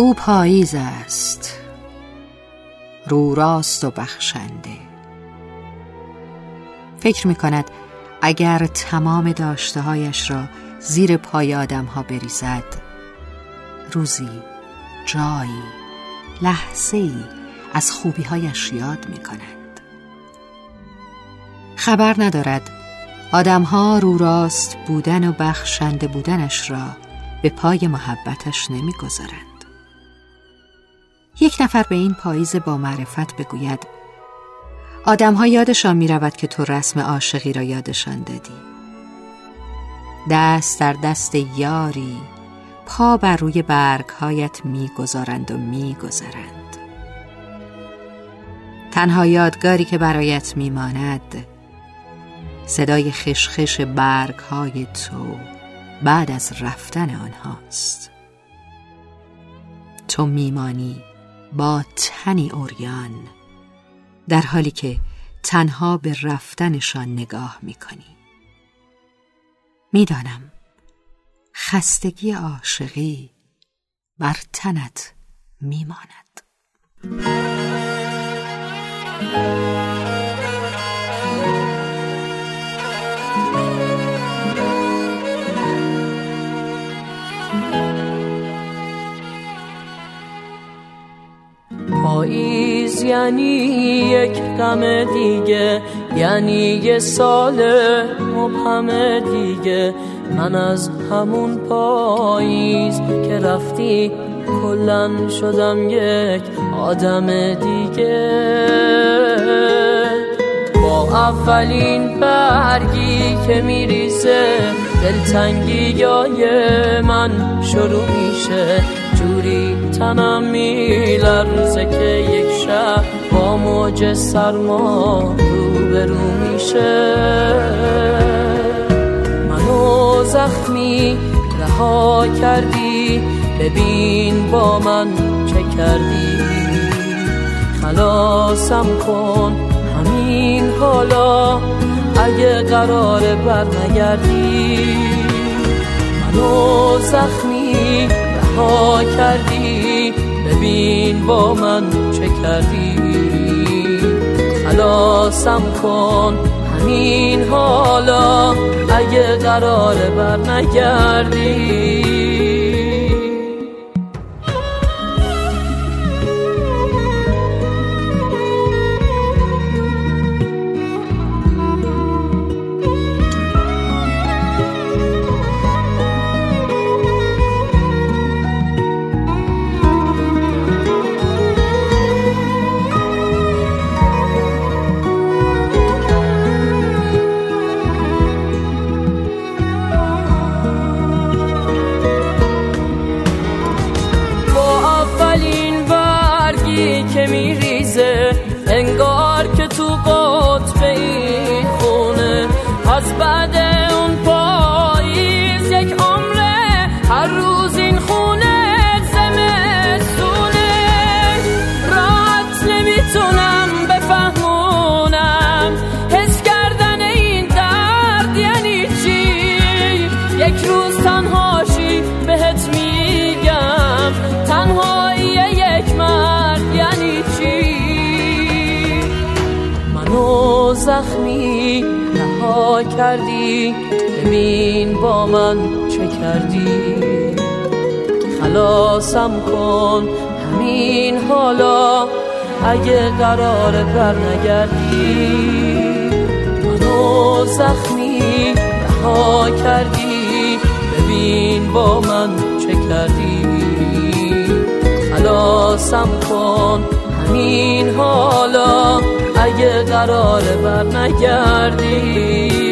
او پاییز است. رو راست و بخشنده. فکر می کند اگر تمام داشته هایش را زیر پای آدم ها بریزد روزی جایی لحظه ای از خوبی هایش یاد می کند خبر ندارد آدم ها رو راست بودن و بخشنده بودنش را به پای محبتش نمی گذارند. یک نفر به این پاییز با معرفت بگوید آدمها یادشان می رود که تو رسم عاشقی را یادشان دادی. دست در دست یاری پا بر روی برگهایت می‌گذارند و میگذرند. تنها یادگاری که برایت میماند صدای خشخش برگهای تو بعد از رفتن آنهاست. تو میمانی با تنی اوریان در حالی که تنها به رفتنشان نگاه می‌کنی. می‌دانم خستگی عاشقی بر تنت میماند. پاییز یعنی یک غم دیگه یعنی یه سال مبهم دیگه. من از همون پاییز که رفتی کلن شدم یک آدم دیگه. با اولین برگی که میریزه دلتنگی من شروع میشه. جوری تنم میلرزه با موج سرما روبرو میشه. منو زخمی رها کردی ببین با من چه کردی. خلاصم کن همین حالا اگه قرار برنگردی. منو زخمی رها کردی ببین با من چه کردی خلاصم کن همین حالا اگه قرار بر نگردی زخمی رها کردی. ببین با من چه کردی. خلاصم کن همین حالا. اگه قرار بر نگردی. منو زخمی رها کردی. ببین با من چه کردی. خلاصم کن همین حالا. اگه قرار بر نگردی